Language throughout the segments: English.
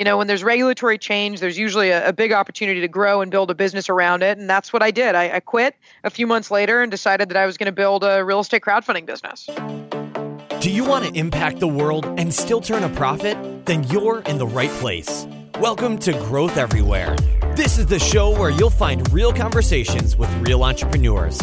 you know, when there's regulatory change, there's usually a, a big opportunity to grow and build a business around it. And that's what I did. I, I quit a few months later and decided that I was going to build a real estate crowdfunding business. Do you want to impact the world and still turn a profit? Then you're in the right place. Welcome to Growth Everywhere. This is the show where you'll find real conversations with real entrepreneurs.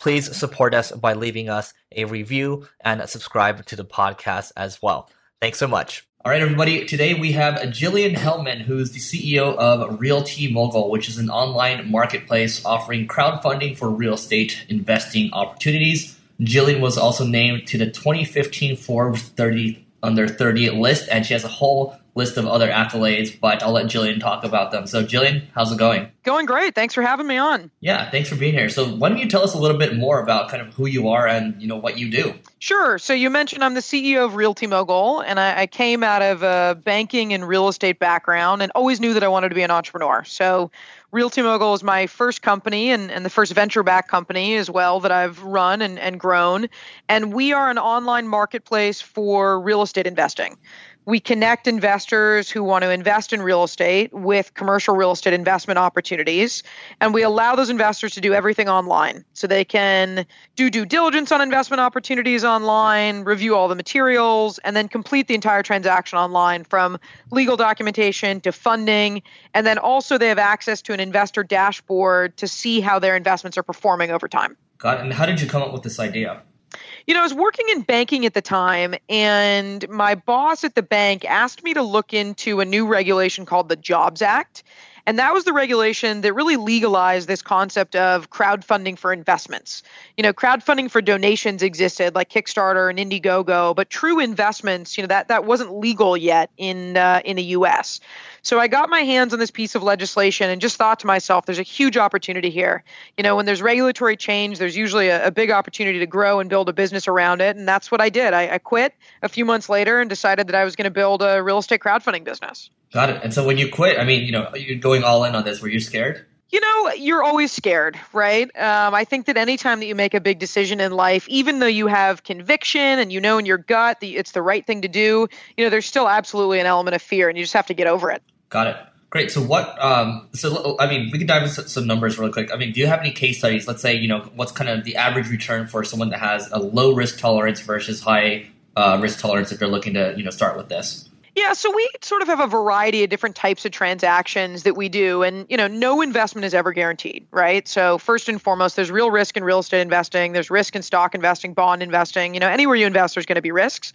please support us by leaving us a review and subscribe to the podcast as well. Thanks so much. All right, everybody. Today we have Jilliene Helman, who's the CEO of Realty Mogul, which is an online marketplace offering crowdfunding for real estate investing opportunities. Jilliene was also named to the 2015 Forbes 30 under 30 list, and she has a whole list of other accolades, but I'll let Jilliene talk about them. So, Jilliene, how's it going? Going great. Thanks for having me on. Yeah, thanks for being here. So, why don't you tell us a little bit more about kind of who you are and you know what you do? Sure. So, you mentioned I'm the CEO of Realty Mogul, and I, I came out of a banking and real estate background, and always knew that I wanted to be an entrepreneur. So, Realty Mogul is my first company and, and the first venture back company as well that I've run and, and grown. And we are an online marketplace for real estate investing we connect investors who want to invest in real estate with commercial real estate investment opportunities. And we allow those investors to do everything online. So they can do due diligence on investment opportunities online, review all the materials, and then complete the entire transaction online from legal documentation to funding. And then also they have access to an investor dashboard to see how their investments are performing over time. Got it. And how did you come up with this idea? You know, I was working in banking at the time, and my boss at the bank asked me to look into a new regulation called the Jobs Act. And that was the regulation that really legalized this concept of crowdfunding for investments. You know, crowdfunding for donations existed like Kickstarter and Indiegogo, but true investments, you know, that that wasn't legal yet in uh, in the U.S. So I got my hands on this piece of legislation and just thought to myself, there's a huge opportunity here. You know, when there's regulatory change, there's usually a, a big opportunity to grow and build a business around it. And that's what I did. I, I quit a few months later and decided that I was going to build a real estate crowdfunding business. Got it. And so when you quit, I mean, you know, you're going all in on this. Were you scared? You know, you're always scared, right? Um, I think that anytime that you make a big decision in life, even though you have conviction and you know in your gut that it's the right thing to do, you know, there's still absolutely an element of fear, and you just have to get over it. Got it. Great. So what? Um, so I mean, we can dive into some numbers really quick. I mean, do you have any case studies? Let's say you know what's kind of the average return for someone that has a low risk tolerance versus high uh, risk tolerance if they're looking to you know start with this. Yeah, so we sort of have a variety of different types of transactions that we do and you know no investment is ever guaranteed, right? So first and foremost there's real risk in real estate investing, there's risk in stock investing, bond investing, you know anywhere you invest there's going to be risks.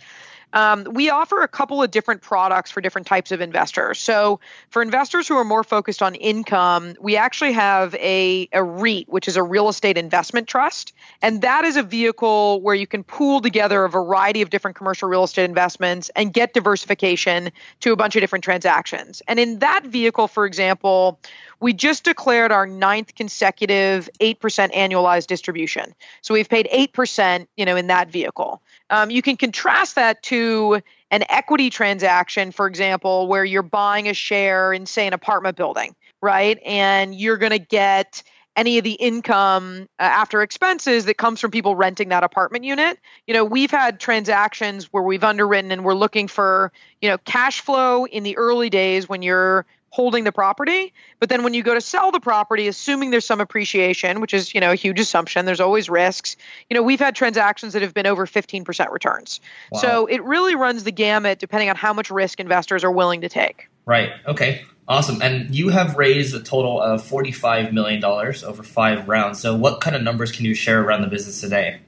Um, we offer a couple of different products for different types of investors. So, for investors who are more focused on income, we actually have a, a REIT, which is a real estate investment trust. And that is a vehicle where you can pool together a variety of different commercial real estate investments and get diversification to a bunch of different transactions. And in that vehicle, for example, we just declared our ninth consecutive 8% annualized distribution. So we've paid 8%, you know, in that vehicle. Um, you can contrast that to an equity transaction, for example, where you're buying a share in, say, an apartment building, right? And you're going to get any of the income uh, after expenses that comes from people renting that apartment unit. You know, we've had transactions where we've underwritten and we're looking for, you know, cash flow in the early days when you're holding the property. But then when you go to sell the property, assuming there's some appreciation, which is, you know, a huge assumption, there's always risks. You know, we've had transactions that have been over 15% returns. Wow. So it really runs the gamut depending on how much risk investors are willing to take. Right. Okay. Awesome. And you have raised a total of $45 million over five rounds. So what kind of numbers can you share around the business today?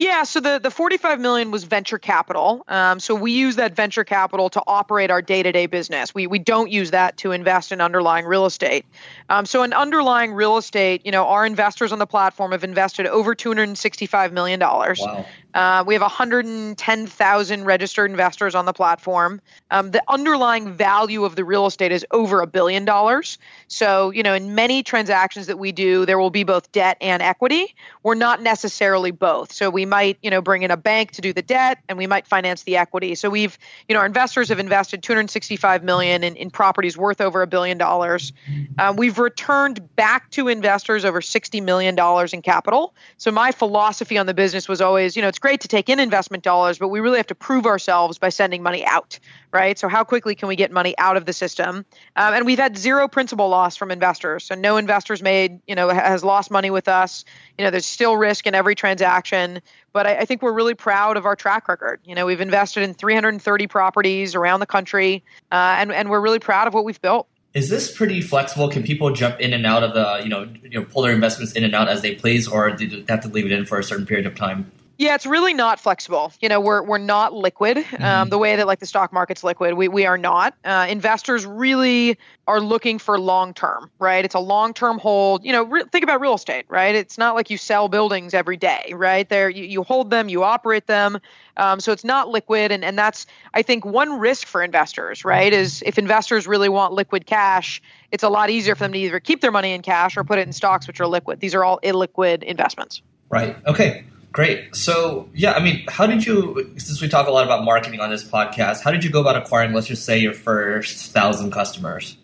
Yeah, so the, the 45 million was venture capital. Um, so we use that venture capital to operate our day-to-day business. We we don't use that to invest in underlying real estate. Um, so in underlying real estate, you know, our investors on the platform have invested over 265 million dollars. Wow. Uh, we have 110,000 registered investors on the platform. Um, the underlying value of the real estate is over a billion dollars. So, you know, in many transactions that we do, there will be both debt and equity. We're not necessarily both. So, we might, you know, bring in a bank to do the debt, and we might finance the equity. So, we've, you know, our investors have invested 265 million in, in properties worth over a billion dollars. Uh, we've returned back to investors over 60 million dollars in capital. So, my philosophy on the business was always, you know, it's great to take in investment dollars, but we really have to prove ourselves by sending money out, right? So how quickly can we get money out of the system? Um, and we've had zero principal loss from investors. So no investors made, you know, has lost money with us. You know, there's still risk in every transaction, but I, I think we're really proud of our track record. You know, we've invested in 330 properties around the country, uh, and and we're really proud of what we've built is this pretty flexible? Can people jump in and out of the, you know, you know, pull their investments in and out as they please, or do they have to leave it in for a certain period of time? Yeah, it's really not flexible. You know, we're we're not liquid um, mm-hmm. um, the way that like the stock market's liquid. We we are not. Uh, investors really are looking for long term, right? It's a long term hold. You know, re- think about real estate, right? It's not like you sell buildings every day, right? There, you, you hold them, you operate them. Um, so it's not liquid, and and that's I think one risk for investors, right? Is if investors really want liquid cash, it's a lot easier for them to either keep their money in cash or put it in stocks, which are liquid. These are all illiquid investments. Right. Okay. Great. So, yeah, I mean, how did you, since we talk a lot about marketing on this podcast, how did you go about acquiring, let's just say, your first thousand customers?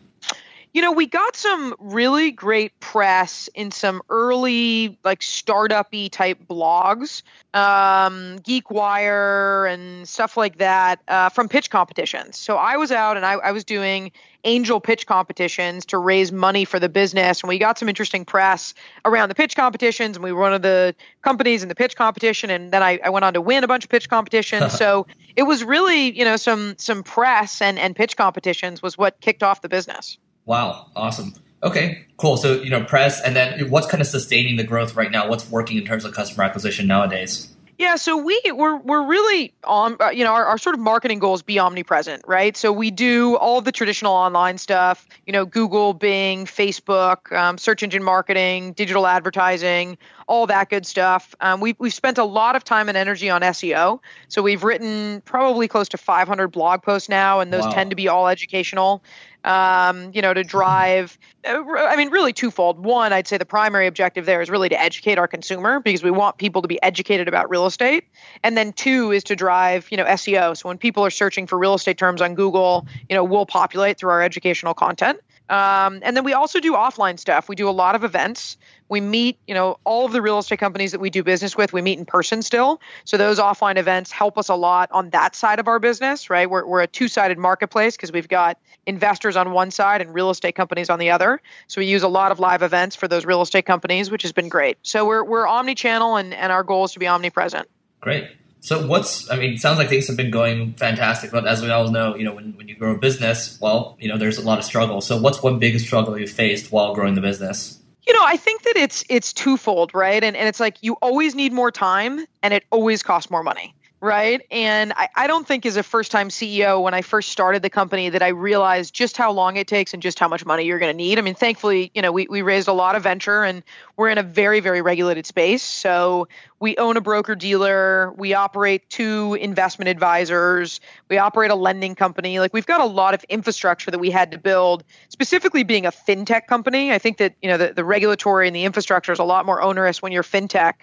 You know, we got some really great press in some early, like, startup y type blogs, um, GeekWire and stuff like that uh, from pitch competitions. So I was out and I, I was doing angel pitch competitions to raise money for the business. And we got some interesting press around the pitch competitions. And we were one of the companies in the pitch competition. And then I, I went on to win a bunch of pitch competitions. so it was really, you know, some some press and, and pitch competitions was what kicked off the business. Wow, awesome. Okay, cool. So, you know, press, and then what's kind of sustaining the growth right now? What's working in terms of customer acquisition nowadays? Yeah, so we we're we're really on uh, you know our, our sort of marketing goals be omnipresent, right? So we do all the traditional online stuff, you know, Google, Bing, Facebook, um, search engine marketing, digital advertising, all that good stuff. Um, we've we've spent a lot of time and energy on SEO. So we've written probably close to 500 blog posts now, and those wow. tend to be all educational um, you know, to drive. Uh, I mean, really twofold. One, I'd say the primary objective there is really to educate our consumer because we want people to be educated about real estate. And then two is to drive, you know, SEO. So when people are searching for real estate terms on Google, you know, we'll populate through our educational content. Um, and then we also do offline stuff. We do a lot of events. We meet, you know, all of the real estate companies that we do business with, we meet in person still. So those offline events help us a lot on that side of our business, right? We're, we're a two sided marketplace because we've got investors on one side and real estate companies on the other. So we use a lot of live events for those real estate companies, which has been great. So we're, we're omni channel and, and our goal is to be omnipresent. Great. So what's I mean, sounds like things have been going fantastic, but as we all know, you know, when, when you grow a business, well, you know, there's a lot of struggle. So what's one biggest struggle you faced while growing the business? You know, I think that it's it's twofold, right? And and it's like you always need more time and it always costs more money right? And I, I don't think as a first time CEO, when I first started the company, that I realized just how long it takes and just how much money you're going to need. I mean, thankfully, you know, we, we raised a lot of venture and we're in a very, very regulated space. So we own a broker dealer, we operate two investment advisors, we operate a lending company. Like we've got a lot of infrastructure that we had to build, specifically being a fintech company. I think that, you know, the, the regulatory and the infrastructure is a lot more onerous when you're fintech.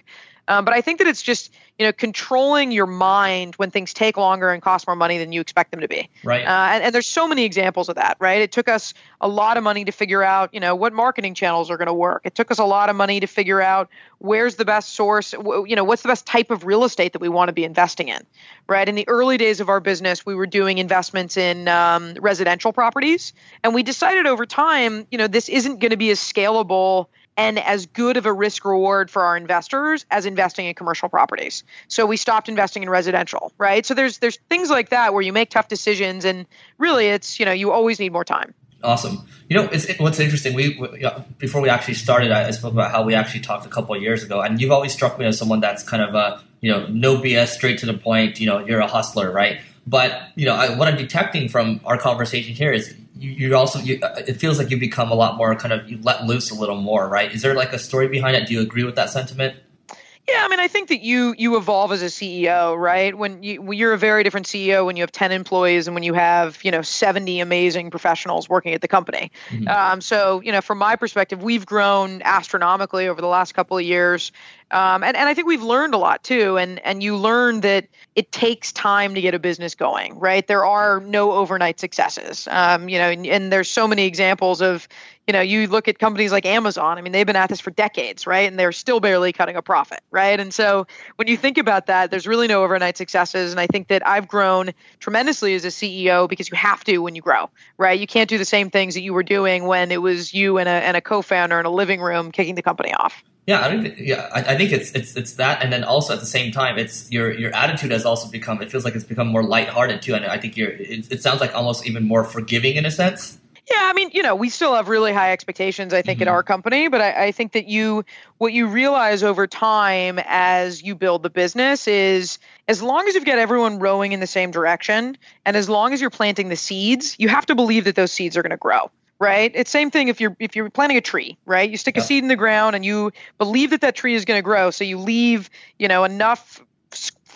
Um, but I think that it's just you know controlling your mind when things take longer and cost more money than you expect them to be. Right. Uh, and, and, there's so many examples of that. Right. It took us a lot of money to figure out you know what marketing channels are going to work. It took us a lot of money to figure out where's the best source. You know what's the best type of real estate that we want to be investing in. Right. In the early days of our business, we were doing investments in um, residential properties, and we decided over time, you know, this isn't going to be as scalable and as good of a risk reward for our investors as investing in commercial properties. So we stopped investing in residential, right? So there's there's things like that where you make tough decisions and really it's, you know, you always need more time. Awesome. You know, it's, it, what's interesting. We, we, before we actually started, I, I spoke about how we actually talked a couple of years ago, and you've always struck me as someone that's kind of a you know no BS, straight to the point. You know, you're a hustler, right? But you know, I, what I'm detecting from our conversation here is you, you also you, it feels like you become a lot more kind of you let loose a little more, right? Is there like a story behind it? Do you agree with that sentiment? Yeah, Yeah, I mean, I think that you you evolve as a CEO, right? When you when you're a very different CEO when you have ten employees and when you have you know seventy amazing professionals working at the company. Mm-hmm. Um, so you know, from my perspective, we've grown astronomically over the last couple of years, um, and and I think we've learned a lot too. And and you learn that it takes time to get a business going, right? There are no overnight successes. Um, you know, and, and there's so many examples of you know, you look at companies like Amazon, I mean, they've been at this for decades, right? And they're still barely cutting a profit, right? And so when you think about that, there's really no overnight successes. And I think that I've grown tremendously as a CEO because you have to when you grow, right? You can't do the same things that you were doing when it was you and a, and a co founder in a living room kicking the company off. Yeah, I think yeah, I, I, think it's it's it's that, and then also at the same time, it's your your attitude has also become. It feels like it's become more lighthearted too, and I think you're. It, it sounds like almost even more forgiving in a sense. Yeah, I mean, you know, we still have really high expectations, I think, mm-hmm. at our company, but I, I, think that you, what you realize over time as you build the business is as long as you've got everyone rowing in the same direction and as long as you're planting the seeds, you have to believe that those seeds are going to grow. Right. It's same thing if you're if you're planting a tree, right? You stick yeah. a seed in the ground and you believe that that tree is going to grow, so you leave you know enough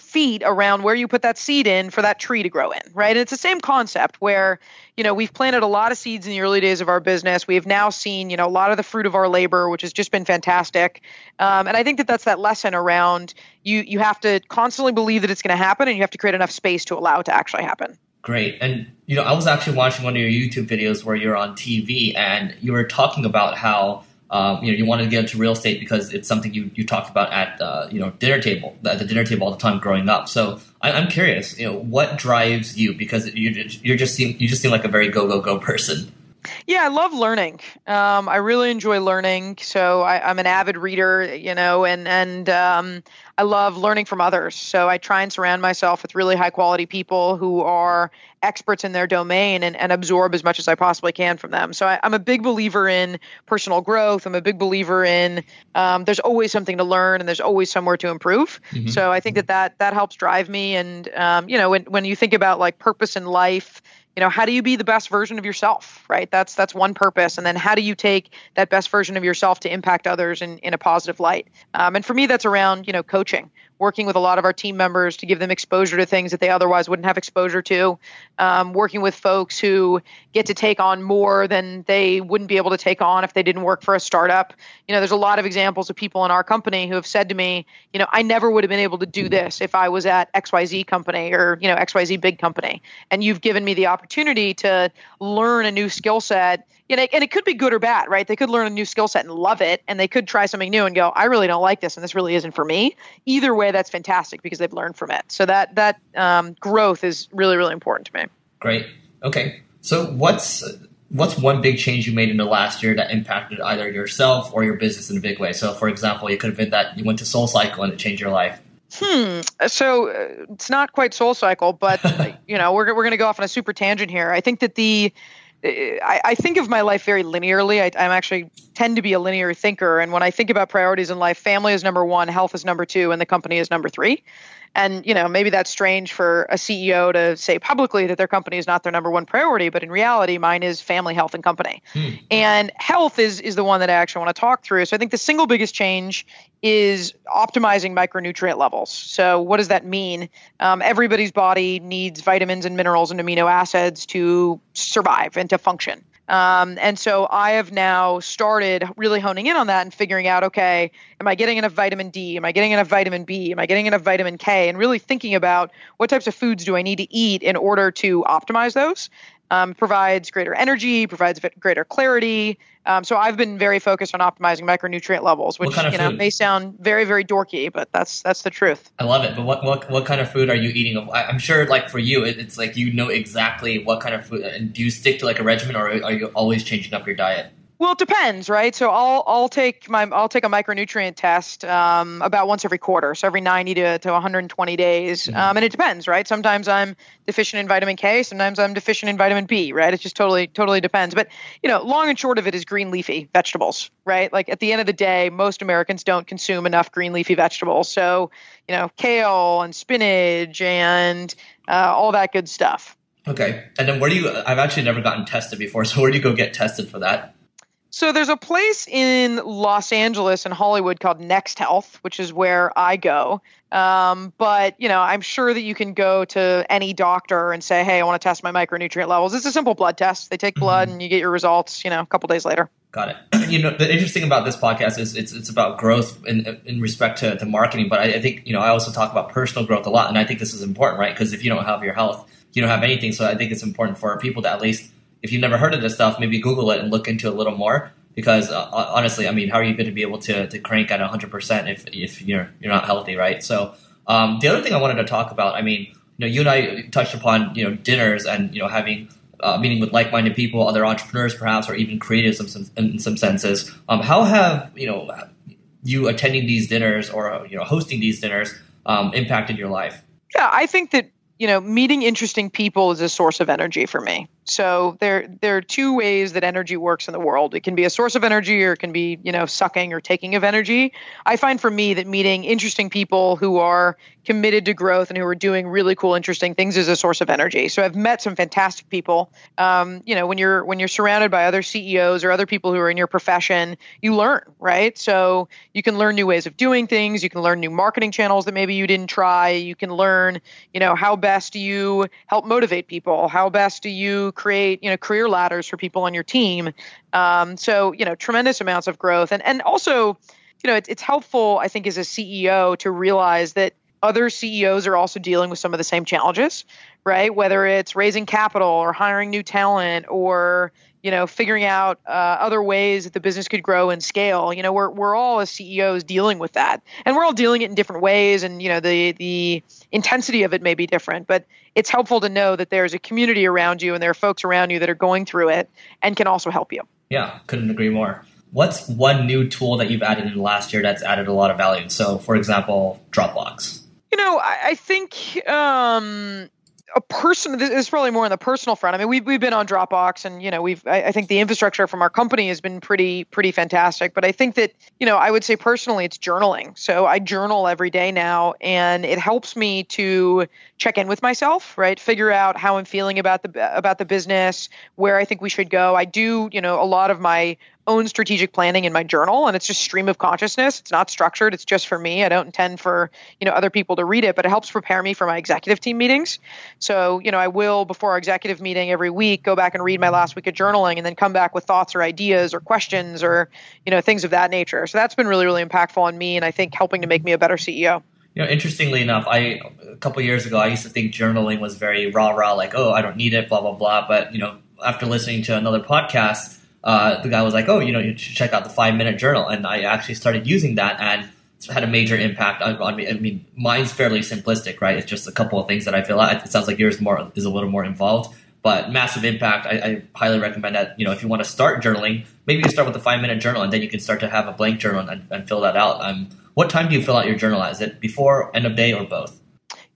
feet around where you put that seed in for that tree to grow in, right? And it's the same concept where, you know, we've planted a lot of seeds in the early days of our business. We have now seen, you know, a lot of the fruit of our labor, which has just been fantastic. Um, and I think that that's that lesson around you. You have to constantly believe that it's going to happen, and you have to create enough space to allow it to actually happen. Great. And you know, I was actually watching one of your YouTube videos where you're on TV, and you were talking about how um, you know, you wanted to get into real estate because it's something you, you talked about at uh, you know dinner table at the dinner table all the time growing up. So I, am curious, you know, what drives you because you you're just seem you just seem like a very go go go person. Yeah, I love learning. Um, I really enjoy learning. So I, am an avid reader, you know, and and um, I love learning from others. So I try and surround myself with really high quality people who are experts in their domain and, and absorb as much as I possibly can from them. So I, am a big believer in personal growth. I'm a big believer in um, there's always something to learn and there's always somewhere to improve. Mm-hmm. So I think that that that helps drive me. And um, you know, when when you think about like purpose in life you know how do you be the best version of yourself right? That's that's one purpose. And then how do you take that best version of yourself to impact others in, in a positive light? Um, and for me that's around you know coaching working with a lot of our team members to give them exposure to things that they otherwise wouldn't have exposure to, um, working with folks who get to take on more than they wouldn't be able to take on if they didn't work for a startup. You know, there's a lot of examples of people in our company who have said to me, you know, I never would have been able to do this if I was at XYZ company or, you know, XYZ big company. And you've given me the opportunity to learn a new skill set you know, and it could be good or bad, right? They could learn a new skill set and love it, and they could try something new and go, I really don't like this, and this really isn't for me. Either way, that's fantastic because they've learned from it. So that that um, growth is really really important to me. Great. Okay. So what's what's one big change you made in the last year that impacted either yourself or your business in a big way? So, for example, you could have been that you went to Soul Cycle and it changed your life. Hmm. So uh, it's not quite Soul Cycle, but you know, we're we're going to go off on a super tangent here. I think that the I, I, think of my life very linearly. I, am actually tend to be a linear thinker, and when I think about priorities in life, family is number one, health is number two, and the company is number three. And you know, maybe that's strange for a CEO to say publicly that their company is not their number one priority, but in reality, mine is family, health, and company. Hmm. And health is is the one that I actually want to talk through. So I think the single biggest change is optimizing micronutrient levels. So what does that mean? Um, everybody's body needs vitamins and minerals and amino acids to survive and to function. Um, and so I have now started really honing in on that and figuring out okay, am I getting enough vitamin D? Am I getting enough vitamin B? Am I getting enough vitamin K? And really thinking about what types of foods do I need to eat in order to optimize those um, provides greater energy, provides greater clarity. Um, so I've been very focused on optimizing micronutrient levels, which kind of you know food? may sound very very dorky, but that's that's the truth. I love it. But what what, what kind of food are you eating? I'm sure like for you, it's like you know exactly what kind of food. And do you stick to like a regimen, or are you always changing up your diet? Well, it depends, right? So I'll I'll take my I'll take a micronutrient test um, about once every quarter, so every 90 to, to 120 days, mm-hmm. um, and it depends, right? Sometimes I'm deficient in vitamin K, sometimes I'm deficient in vitamin B, right? It just totally totally depends. But you know, long and short of it is green leafy vegetables, right? Like at the end of the day, most Americans don't consume enough green leafy vegetables, so you know, kale and spinach and uh, all that good stuff. Okay, and then where do you? I've actually never gotten tested before, so where do you go get tested for that? So there's a place in Los Angeles and Hollywood called Next Health, which is where I go. Um, but you know, I'm sure that you can go to any doctor and say, "Hey, I want to test my micronutrient levels." It's a simple blood test. They take blood mm-hmm. and you get your results. You know, a couple days later. Got it. You know, the interesting about this podcast is it's it's about growth in in respect to, to marketing, but I, I think you know I also talk about personal growth a lot, and I think this is important, right? Because if you don't have your health, you don't have anything. So I think it's important for people to at least, if you've never heard of this stuff, maybe Google it and look into it a little more. Because uh, honestly, I mean, how are you going to be able to, to crank at 100% if, if you're you're not healthy, right? So um, the other thing I wanted to talk about, I mean, you know, you and I touched upon you know dinners and you know having uh, meeting with like-minded people, other entrepreneurs, perhaps, or even creatives in some, in some senses. Um, how have you know you attending these dinners or you know hosting these dinners um, impacted your life? Yeah, I think that you know meeting interesting people is a source of energy for me. So there there are two ways that energy works in the world. It can be a source of energy or it can be, you know, sucking or taking of energy. I find for me that meeting interesting people who are committed to growth and who are doing really cool interesting things is a source of energy. So I've met some fantastic people. Um, you know, when you're when you're surrounded by other CEOs or other people who are in your profession, you learn, right? So you can learn new ways of doing things, you can learn new marketing channels that maybe you didn't try, you can learn, you know, how best do you help motivate people? How best do you create you know career ladders for people on your team. Um, so you know tremendous amounts of growth, and and also you know it, it's helpful I think as a CEO to realize that other CEOs are also dealing with some of the same challenges, right? Whether it's raising capital or hiring new talent or you know, figuring out uh, other ways that the business could grow and scale. You know, we're we're all as CEOs dealing with that, and we're all dealing it in different ways, and you know, the the intensity of it may be different, but it's helpful to know that there's a community around you and there are folks around you that are going through it and can also help you. Yeah, couldn't agree more. What's one new tool that you've added in the last year that's added a lot of value? So, for example, Dropbox. You know, I, I think um, a person this is probably more on the personal front. I mean we've, we've been on dropbox and you know we've I, I, think the infrastructure from our company has been pretty pretty fantastic. But i think that you know i would say personally it's journaling. So i journal every day now and it helps me to check in with myself right? Figure out how i'm feeling about the about the business where i think we should go. I do you know a lot of my own strategic planning in my journal and it's just stream of consciousness. It's not structured. It's just for me. I don't intend for you know other people to read it but it helps prepare me for my executive team meetings. So you know i will before our executive meeting every week go back and read my last week of journaling and then come back with thoughts or ideas or questions or you know things of that nature. So that's been really really impactful on me and i think helping to make me a better ceo you know, interestingly enough, I a couple years ago I used to think journaling was very rah rah, like oh I don't need it, blah blah blah. But you know, after listening to another podcast, uh, the guy was like, "Oh, you know, you should check out the five minute journal," and I actually started using that, and had a major impact on, on, me. I mean, mine's fairly simplistic, right? It's just a couple of things that I fill out. It sounds like yours more is a little more involved, but massive impact. I, I highly recommend that. You know, if you want to start journaling, maybe you start with a five minute journal, and then you can start to have a blank journal and, and fill that out. Um, what time do you fill out your journal? Is it before end of day or both?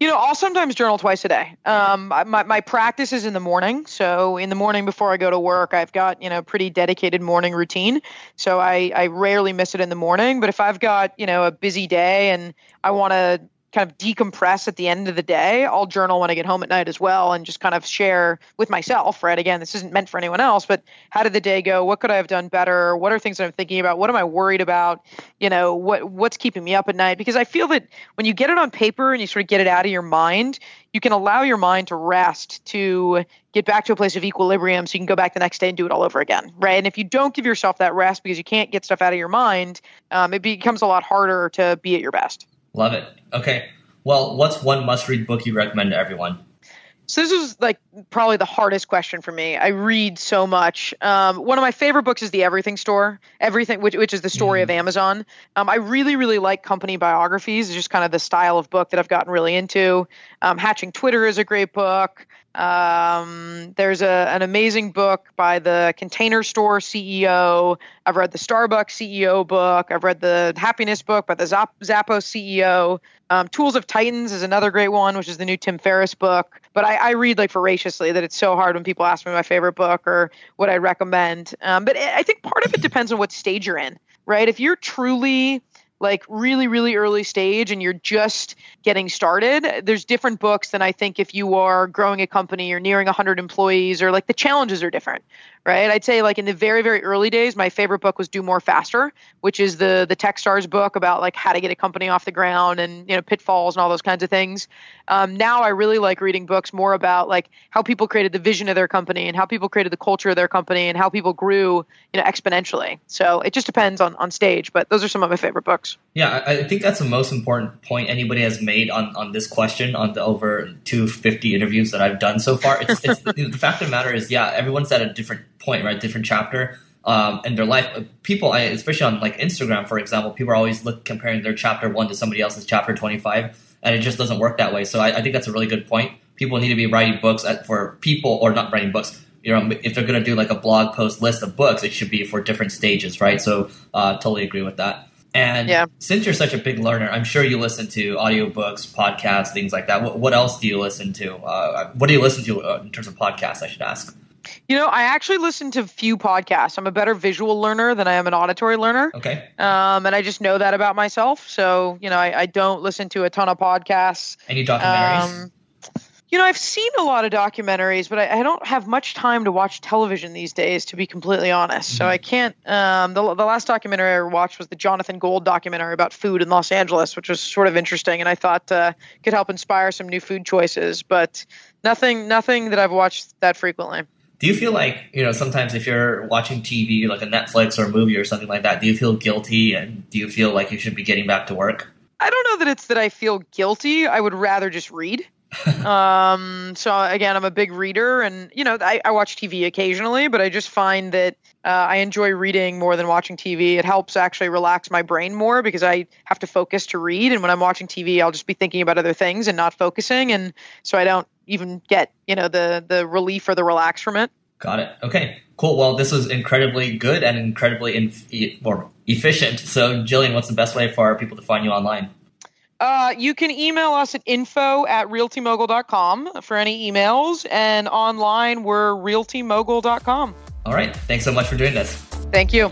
You know, I'll sometimes journal twice a day. Um, my, my practice is in the morning. So in the morning before I go to work, I've got, you know, pretty dedicated morning routine. So I, I rarely miss it in the morning. But if I've got, you know, a busy day and I want to kind of decompress at the end of the day. I'll journal when I get home at night as well and just kind of share with myself, right? Again, this isn't meant for anyone else, but how did the day go? What could I have done better? What are things that I'm thinking about? What am I worried about? You know, what what's keeping me up at night? Because I feel that when you get it on paper and you sort of get it out of your mind, you can allow your mind to rest to get back to a place of equilibrium so you can go back the next day and do it all over again right and if you don't give yourself that rest because you can't get stuff out of your mind um, it becomes a lot harder to be at your best Love it. Okay. Well, what's one must read book you recommend to everyone? So this is like probably the hardest question for me. I read so much. Um, one of my favorite books is The Everything Store, Everything, which, which is the story mm. of Amazon. Um, I really, really like company biographies. It's just kind of the style of book that I've gotten really into. Um, Hatching Twitter is a great book. Um, there's a, an amazing book by the Container Store CEO. I've read the Starbucks CEO book. I've read the Happiness book by the Zap- Zappos CEO. Um, Tools of Titans is another great one, which is the new Tim Ferriss book. But I, I, read like voraciously that it's so hard when people ask me my favorite book or what I recommend. Um, but I think part of it depends on what stage you're in, right? If you're truly like really, really early stage and you're just getting started, there's different books than I think if you are growing a company or nearing 100 employees or like the challenges are different, right? I'd say like in the very, very early days, my favorite book was Do More Faster, which is the the Techstars book about like how to get a company off the ground and you know pitfalls and all those kinds of things. Um, now I really like reading books more about like how people created the vision of their company and how people created the culture of their company and how people grew you know exponentially. So it just depends on on stage, but those are some of my favorite books. Yeah, I think that's the most important point anybody has made on, on this question on the over 250 interviews that I've done so far. It's, it's the fact of the matter is, yeah, everyone's at a different point, right? Different chapter um, in their life. People, I, especially on like Instagram, for example, people are always look comparing their chapter one to somebody else's chapter 25, and it just doesn't work that way. So I, I think that's a really good point. People need to be writing books at, for people, or not writing books. You know, if they're going to do like a blog post list of books, it should be for different stages, right? So, uh, totally agree with that. And yeah. since you're such a big learner, I'm sure you listen to audiobooks, podcasts, things like that. What, what else do you listen to? Uh, what do you listen to uh, in terms of podcasts, I should ask? You know, I actually listen to few podcasts. I'm a better visual learner than I am an auditory learner. Okay. Um, and I just know that about myself. So, you know, I, I don't listen to a ton of podcasts. Any documentaries? Um, you know, I've seen a lot of documentaries, but I, I, don't have much time to watch television these days, to be completely honest. Mm-hmm. So I can't. Um, the, the last documentary I watched was the Jonathan Gold documentary about food in Los Angeles, which was sort of interesting, and I thought uh, could help inspire some new food choices. But nothing, nothing that I've watched that frequently. Do you feel like you know sometimes if you're watching TV, like a Netflix or a movie or something like that, do you feel guilty and do you feel like you should be getting back to work? I don't know that it's that I feel guilty. I would rather just read. um, so again, I'm a big reader, and you know, I, I watch TV occasionally, but I just find that uh, I enjoy reading more than watching TV. It helps actually relax my brain more because I have to focus to read, and when I'm watching TV, I'll just be thinking about other things and not focusing, and so I don't even get you know the the relief or the relax from it. Got it. Okay, cool. Well, this was incredibly good and incredibly in, or efficient. So, Jilliene, what's the best way for people to find you online? Uh, you can email us at info at realtymogul.com for any emails, and online we're realtymogul.com. All right. Thanks so much for doing this. Thank you.